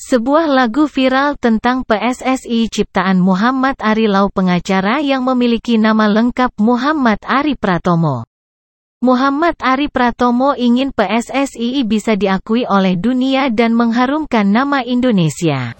Sebuah lagu viral tentang PSSI ciptaan Muhammad Ari Lau pengacara yang memiliki nama lengkap Muhammad Ari Pratomo. Muhammad Ari Pratomo ingin PSSI bisa diakui oleh dunia dan mengharumkan nama Indonesia.